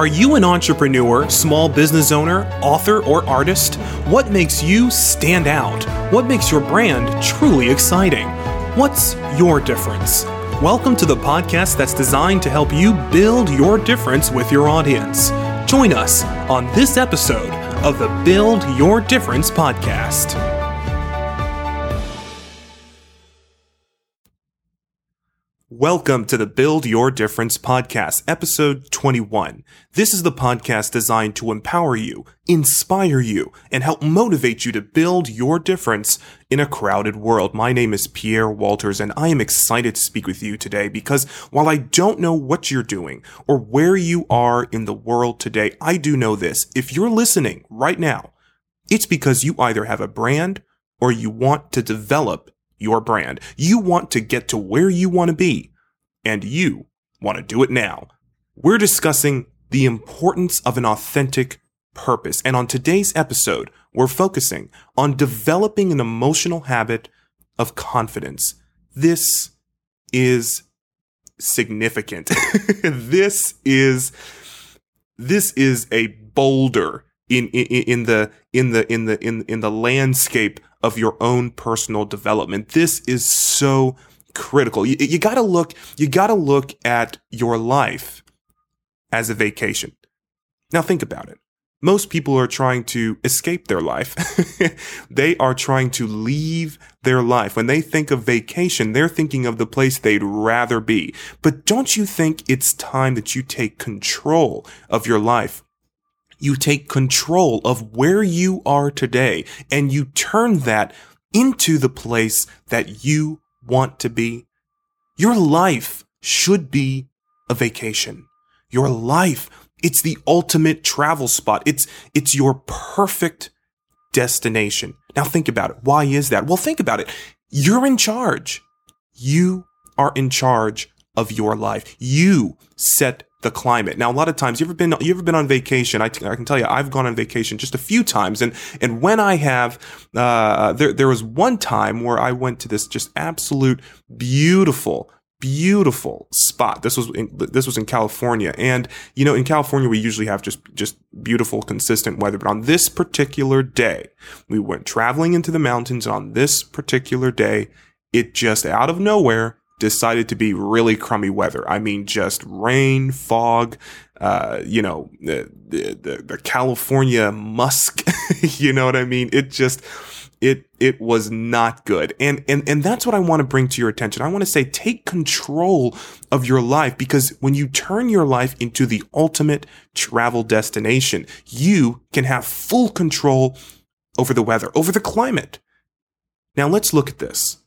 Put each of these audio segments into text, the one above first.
Are you an entrepreneur, small business owner, author, or artist? What makes you stand out? What makes your brand truly exciting? What's your difference? Welcome to the podcast that's designed to help you build your difference with your audience. Join us on this episode of the Build Your Difference podcast. Welcome to the Build Your Difference podcast, episode 21. This is the podcast designed to empower you, inspire you, and help motivate you to build your difference in a crowded world. My name is Pierre Walters, and I am excited to speak with you today because while I don't know what you're doing or where you are in the world today, I do know this. If you're listening right now, it's because you either have a brand or you want to develop your brand. You want to get to where you want to be, and you want to do it now. We're discussing the importance of an authentic purpose. And on today's episode, we're focusing on developing an emotional habit of confidence. This is significant. this is this is a boulder in, in in the in the in the in in the landscape of your own personal development. This is so critical. You, you got to look you got to look at your life as a vacation. Now think about it. Most people are trying to escape their life. they are trying to leave their life. When they think of vacation, they're thinking of the place they'd rather be. But don't you think it's time that you take control of your life you take control of where you are today and you turn that into the place that you want to be. Your life should be a vacation. Your life, it's the ultimate travel spot. It's, it's your perfect destination. Now think about it. Why is that? Well, think about it. You're in charge. You are in charge of your life. You set the climate. Now, a lot of times, you ever been you ever been on vacation? I, t- I can tell you, I've gone on vacation just a few times, and and when I have, uh, there there was one time where I went to this just absolute beautiful. Beautiful spot. This was in, this was in California, and you know, in California we usually have just just beautiful, consistent weather. But on this particular day, we went traveling into the mountains. On this particular day, it just out of nowhere decided to be really crummy weather. I mean, just rain, fog, uh, you know, the, the, the California musk, you know what I mean? It just, it, it was not good. And, and, and that's what I want to bring to your attention. I want to say take control of your life because when you turn your life into the ultimate travel destination, you can have full control over the weather, over the climate. Now let's look at this.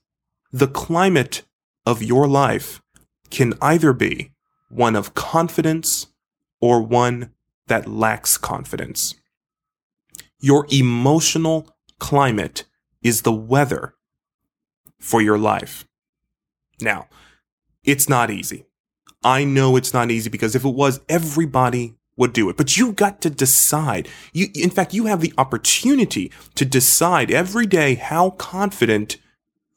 The climate of your life can either be one of confidence or one that lacks confidence. Your emotional climate is the weather for your life. Now, it's not easy. I know it's not easy because if it was, everybody would do it. But you got to decide. You, in fact, you have the opportunity to decide every day how confident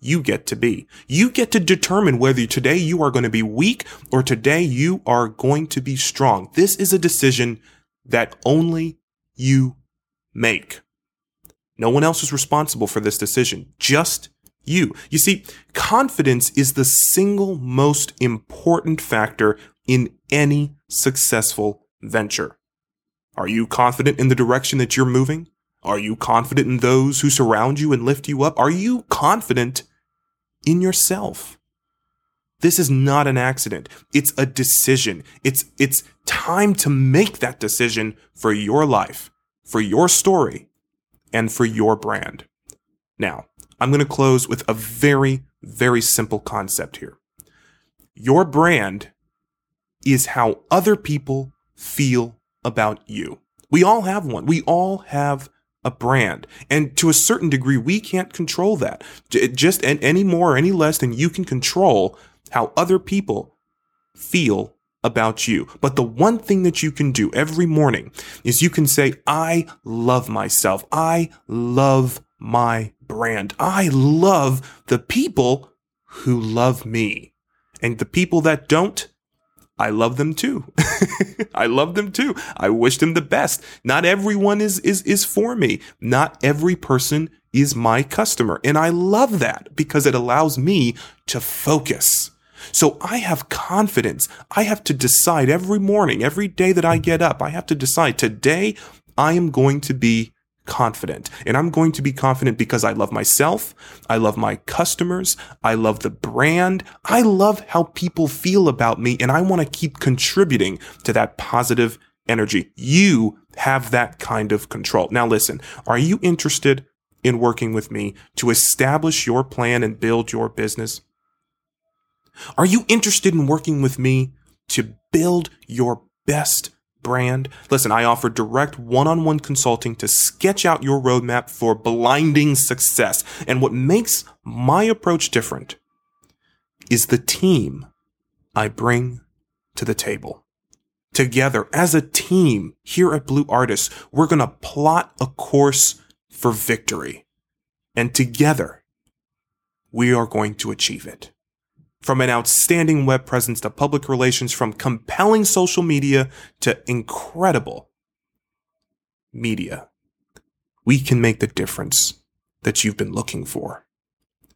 you get to be. You get to determine whether today you are going to be weak or today you are going to be strong. This is a decision that only you make. No one else is responsible for this decision, just you. You see, confidence is the single most important factor in any successful venture. Are you confident in the direction that you're moving? Are you confident in those who surround you and lift you up? Are you confident in yourself? This is not an accident. It's a decision. It's, it's time to make that decision for your life, for your story, and for your brand. Now, I'm going to close with a very, very simple concept here. Your brand is how other people feel about you. We all have one. We all have a brand. And to a certain degree, we can't control that. Just any more or any less than you can control how other people feel about you. But the one thing that you can do every morning is you can say, I love myself. I love my brand. I love the people who love me. And the people that don't, I love them too. I love them too. I wish them the best. Not everyone is, is, is for me. Not every person is my customer. And I love that because it allows me to focus. So I have confidence. I have to decide every morning, every day that I get up, I have to decide today I am going to be confident. And I'm going to be confident because I love myself. I love my customers. I love the brand. I love how people feel about me and I want to keep contributing to that positive energy. You have that kind of control. Now listen, are you interested in working with me to establish your plan and build your business? Are you interested in working with me to build your best brand? Listen, I offer direct one on one consulting to sketch out your roadmap for blinding success. And what makes my approach different is the team I bring to the table. Together as a team here at Blue Artists, we're going to plot a course for victory. And together, we are going to achieve it. From an outstanding web presence to public relations, from compelling social media to incredible media, we can make the difference that you've been looking for.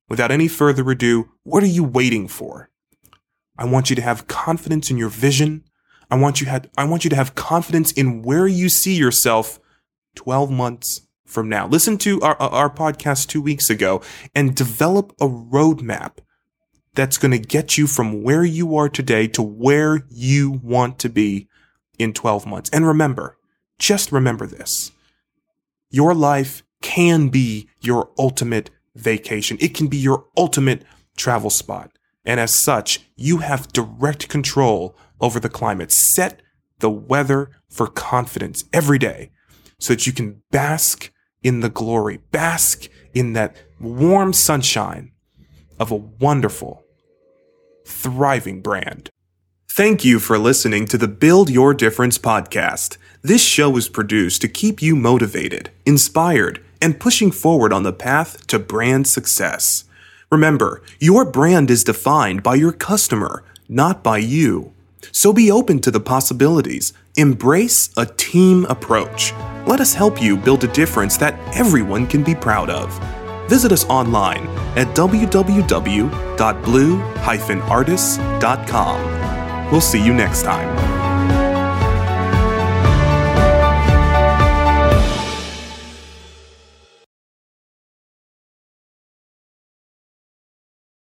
Without any further ado, what are you waiting for? I want you to have confidence in your vision. I want you had I want you to have confidence in where you see yourself 12 months from now. Listen to our, our podcast two weeks ago and develop a roadmap that's going to get you from where you are today to where you want to be in 12 months. And remember, just remember this. Your life can be your ultimate vacation. It can be your ultimate travel spot. And as such, you have direct control over the climate. Set the weather for confidence every day so that you can bask in the glory, bask in that warm sunshine of a wonderful, thriving brand. Thank you for listening to the Build Your Difference podcast. This show is produced to keep you motivated, inspired, and pushing forward on the path to brand success. Remember, your brand is defined by your customer, not by you. So be open to the possibilities. Embrace a team approach. Let us help you build a difference that everyone can be proud of visit us online at www.blue-artists.com. We'll see you next time.